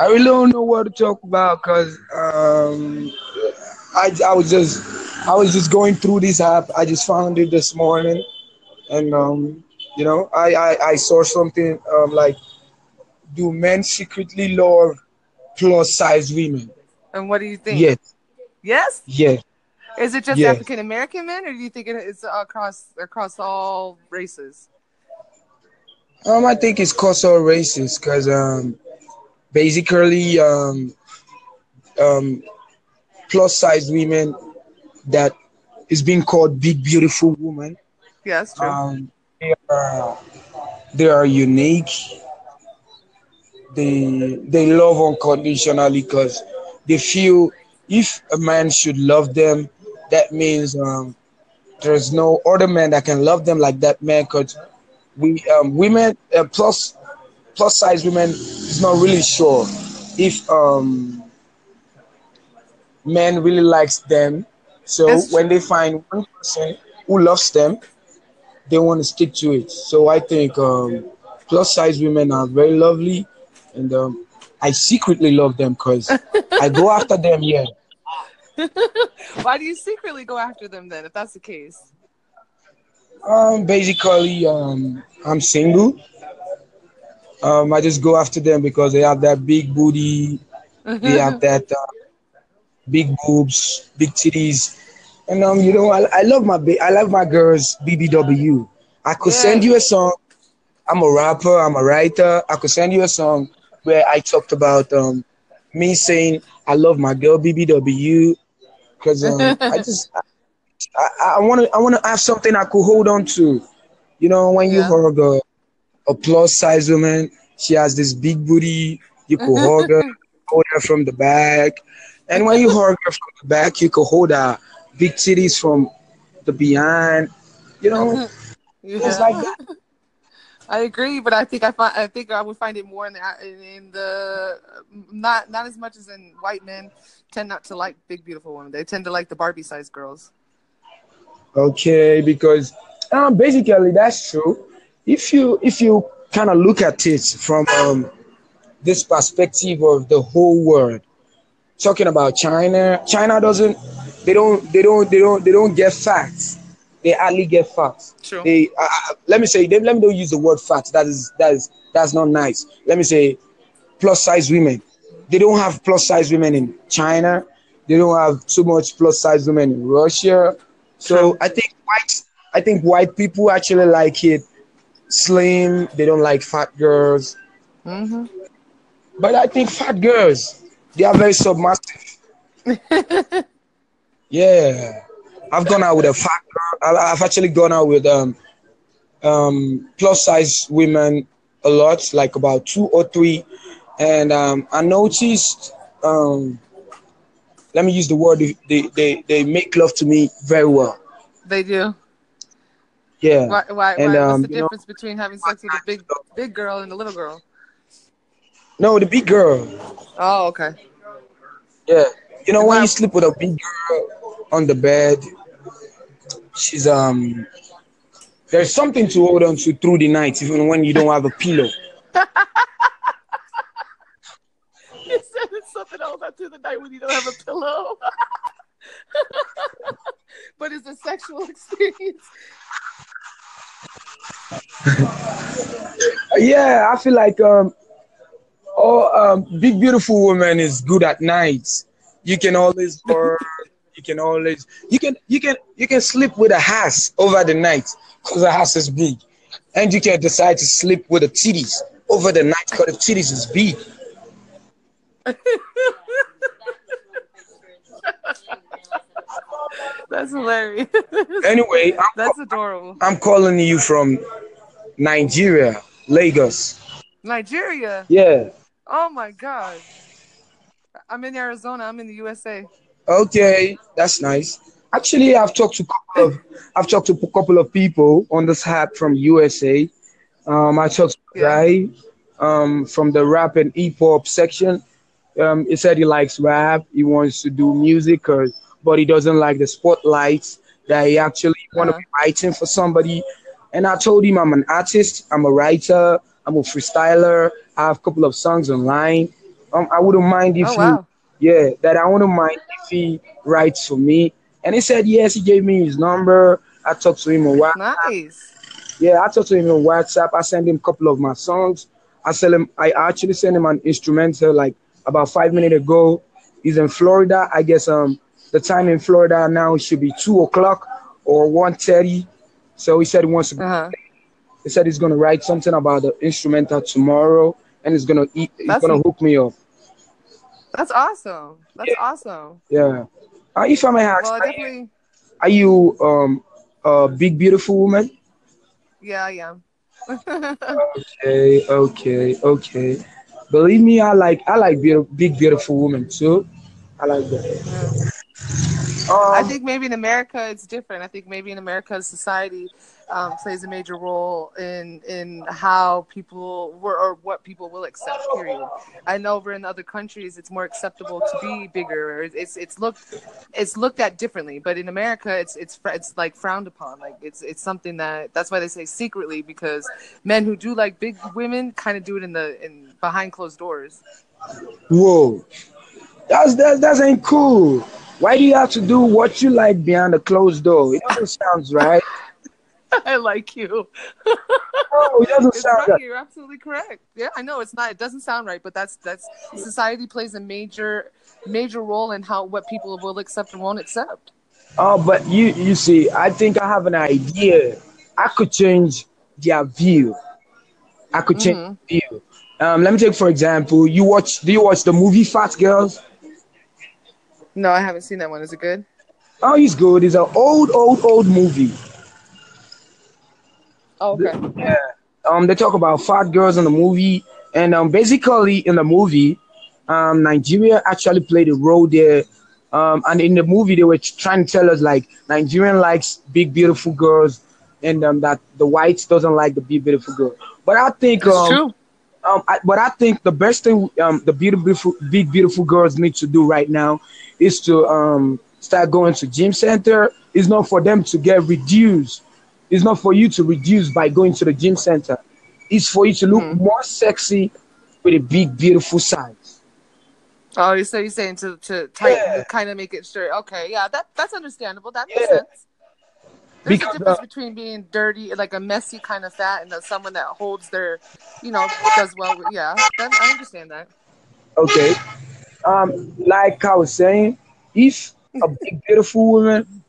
I really don't know what to talk about because um, I I was just I was just going through this app. I just found it this morning, and um, you know I I, I saw something um, like, do men secretly love plus size women? And what do you think? Yes, Yes? yes. Is it just Yes. African American men, or do you think it is across across all races? Um, I think it's cause all races because um, basically um, um, plus size women that is being called big beautiful woman. Yes, true. Um, they are they are unique. They they love unconditionally because they feel if a man should love them, that means um, there's no other man that can love them like that man. Because we um, women uh, plus plus size women is not really sure if um, men really likes them. So That's when they find one person who loves them, they want to stick to it. So I think um, plus size women are very lovely, and um, I secretly love them because I go after them. Yeah, Why do you secretly go after them then, if that's the case? um, basically um, I'm single. Um, I just go after them because they have that big booty, they have that uh, big boobs, big titties, and um, you know I, I love my ba- I love my girls BBW. I could send you a song. I'm a rapper. I'm a writer. I could send you a song where I talked about um, me saying I love my girl BBW because um, I just I, I want to I want to have something I could hold on to. You know, when you Yeah. hug a, a plus size woman, she has this big booty. You could hug her, hold her from the back, and when you hug her from the back, you could hold her big titties from the behind. You know, it's like that. I agree, but I think I find I think I would find it more in the in, in the not not as much as in white men tend not to like big beautiful women. They tend to like the Barbie sized girls. Okay, because um, basically that's true. If you if you kind of look at it from um, this perspective of the whole world, talking about China, China doesn't they don't they don't they don't they don't get facts. They hardly get facts. True. They uh, let me say they, let me don't use the word facts. That is that is that's not nice. Let me say plus size women. They don't have plus size women in China. They don't have too much plus size women in Russia. So I think white I think white people actually like it slim. They don't like fat girls. hmm But I think fat girls they are very submissive. Yeah, I've gone out with a fat girl. I've actually gone out with um um plus size women a lot, like about two or three, and um I noticed um let me use the word they they, they make love to me very well. They do. Yeah. Why? Why? And, why? um, What's the you know- difference between having sex with a big big girl and a little girl? No, the big girl. Oh, okay. Yeah. You know when you sleep with a big girl on the bed, she's um there's something to hold on to through the night, even when you don't have a pillow. You said it's something else out through the night when you don't have a pillow. but it's a sexual experience. Yeah, I feel like um oh um big beautiful woman is good at night. You can always or you can always you can you can you can sleep with a house over the night because the house is big. And you can decide to sleep with the titties over the night because the titties is big. That's hilarious. Anyway, I'm, That's adorable. I'm calling you from Nigeria, Lagos. Nigeria. Yeah. Oh my god. I'm in Arizona. I'm in the USA. Okay, that's nice. Actually, I've talked to couple of I've talked to a couple of people on this app from USA. Um, I talked to a Yeah. guy um, from the rap and hip hop section. Um, he said he likes rap. He wants to do music, or, but he doesn't like the spotlight. That he actually want to Uh-huh. be writing for somebody. And I told him I'm an artist. I'm a writer. I'm a freestyler. I have a couple of songs online. Um, I wouldn't mind if Oh he, wow. yeah, that I wouldn't mind if he writes for me. And he said yes. He gave me his number. I talked to him on WhatsApp. Nice. Yeah, I talked to him on WhatsApp. I sent him a couple of my songs. I sent him. I actually sent him an instrumental like about five minutes ago. He's in Florida. I guess um the time in Florida now should be two o'clock or one thirty. So he said he wants to. Uh huh. He said he's gonna write something about the instrumental tomorrow, and he's gonna eat. He's That's- gonna hook me up. That's awesome. That's awesome. Yeah. Uh, if I may ask, Well, are you, definitely. are you um a big beautiful woman? Yeah, I am. Okay, okay, okay. Believe me, I like I like beautiful, big beautiful women too. I like that. I Um, think maybe in America it's different. I think maybe in America society um, plays a major role in in how people were or what people will accept. Period. I know over in other countries it's more acceptable to be bigger. Or it's it's looked it's looked at differently. But in America it's it's it's like frowned upon. Like it's it's something that that's why they say secretly because men who do like big women kind of do it in the in behind closed doors. whoa, that's that that ain't cool. Why do you have to do what you like behind the closed door? It doesn't sound right. I like you. No, it doesn't It's sound right. right. You're absolutely correct. Yeah, I know it's not. It doesn't sound right, but that's that's society plays a major major role in how what people will accept and won't accept. Oh, but you you see, I think I have an idea. I could change their view. I could change Mhm. view. Um, let me take for example. You watch? Do you watch the movie Fat Girls? No, I haven't seen that one. Is it good? Oh, he's good. It's an old, old, old movie. Oh, okay. Yeah. Um, they talk about fat girls in the movie, and um, basically in the movie, um, Nigeria actually played a role there. Um, and in the movie, they were trying to tell us like Nigerian likes big, beautiful girls, and um, that the whites doesn't like the big, beautiful girl. But I think It's um, true. Um, I, but I think the best thing um, the beautiful, big, beautiful girls need to do right now is to um, start going to gym center. It's not for them to get reduced. It's not for you to reduce by going to the gym center. It's for you to look Mhm. more sexy with a big, beautiful size. Oh, so you're saying to to tighten, Yeah. kind of make it straight. Okay, yeah, that that's understandable. That makes Yeah. sense. There's Because, a difference uh, between being dirty, like a messy kind of fat, and someone that holds their, you know, does well. With, yeah, that, I understand that. Okay. Um, like I was saying, if a big, beautiful woman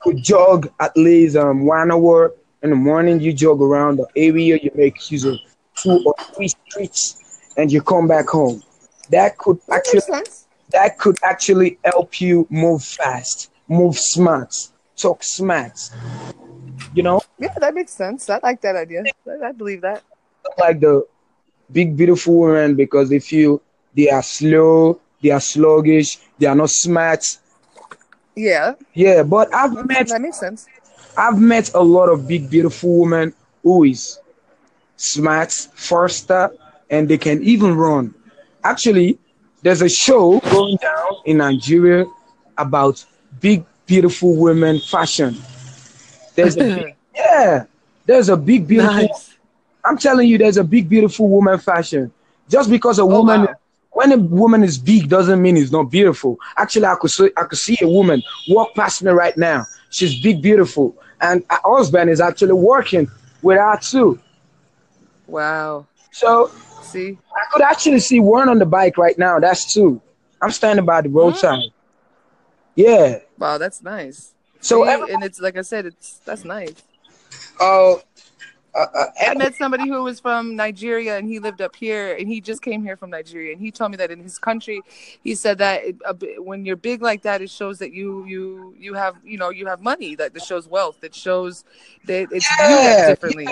could jog at least um, one hour in the morning, you jog around the area, you make use of two or three streets, and you come back home. That could actually sense. that could actually help you move fast, move smart, talk smart. You know, Yeah, that makes sense. I like that idea. I, I believe that. like the big beautiful women because they feel they are slow, they are sluggish, they are not smart. Yeah, Yeah, but I've mm-hmm. met that makes sense. I've met a lot of big beautiful women who is smart, faster, and they can even run. Actually, there's a show going down in Nigeria about big beautiful women fashion. There's a big, yeah, there's a big beautiful nice. I'm telling you, there's a big, beautiful woman fashion. Just because a Oh, woman, wow. when a woman is big, doesn't mean it's not beautiful. Actually, I could see, I could see a woman walk past me right now. She's big, beautiful, and her husband is actually working with her too. Wow. So See, I could actually see one on the bike right now. That's two. I'm standing by the roadside. Mm. Yeah. wow, that's nice. So See, and it's like I said, it's that's nice. uh, uh, uh, I met somebody who was from Nigeria and he lived up here and he just came here from Nigeria and he told me that in his country he said that it, when you're big like that it shows that you you you have you know you have money that it shows wealth it shows that it's viewed Yeah. differently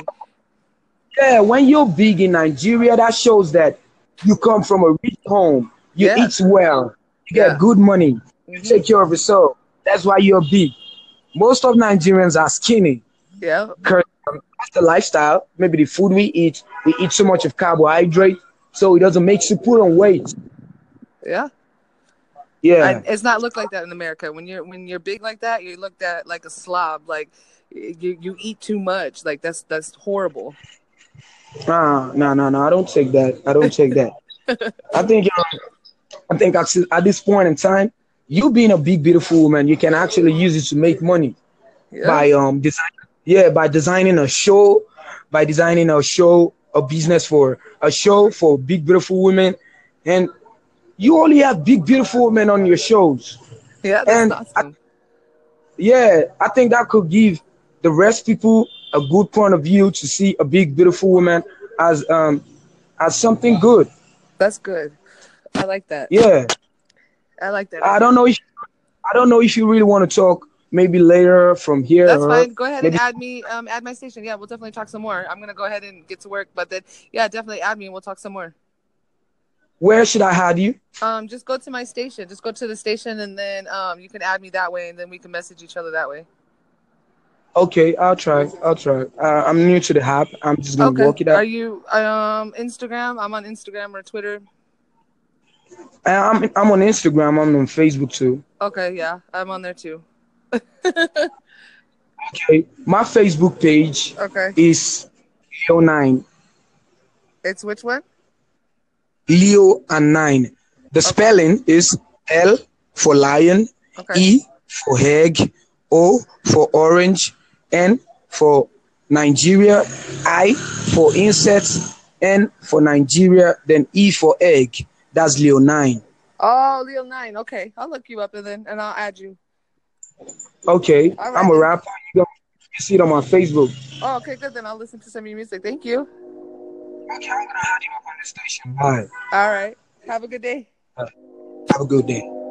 Yeah, when you're big in Nigeria, that shows that you come from a rich home. You Yeah. eat well. You get Yeah. good money. You Mhm. take care of yourself. That's why you're big. Most of Nigerians are skinny. yeah Because um, that's the lifestyle. Maybe the food we eat, we eat so much of carbohydrate, so it doesn't make you put on weight. yeah Yeah. And it's not looked like that in America when you're when you're big like that you're looked at like a slob like you you eat too much like that's that's horrible Ah, no, no, no. I don't take that. I don't take that. I think um, I think at, at this point in time, you being a big beautiful woman, you can actually use it to make money Yeah. by um design yeah by designing a show, by designing a show, a business for a show for big beautiful women, and you only have big beautiful women on your shows. Yeah, that's and awesome. Yeah, I think that could give the rest people a good point of view to see a big beautiful woman as um as something good. That's good. I like that. Yeah. I like that. I don't know if I don't know if you really want to talk maybe later from here. That's fine. Go ahead maybe- and add me. Um, add my station. Yeah, we'll definitely talk some more. I'm gonna go ahead and get to work, but then yeah, definitely add me and we'll talk some more. Where should I add you? Um, just go to my station. Just go to the station and then um, you can add me that way, and then we can message each other that way. Okay, I'll try. I'll try. Uh, I'm new to the app. I'm just gonna Okay. work it out. Are you um Instagram? I'm on Instagram or Twitter. I'm I'm on Instagram. I'm on Facebook too. Okay, yeah, I'm on there too. Okay, my Facebook page Okay, is Leo Nine. it's which one? Leo and Nine. The spelling is L for lion, Okay. E for egg, O for orange, N for Nigeria, I for insects, N for Nigeria, then E for egg. That's Leo 9. Oh, Leo Nine. Okay, I'll look you up and then and I'll add you. Okay, right I'm a rapper. You can see it on my Facebook. Oh, okay, good. Then I'll listen to some of your music. Thank you. Okay, I'm gonna have you up on the station. Bye. All right. Have a good day. Have a good day.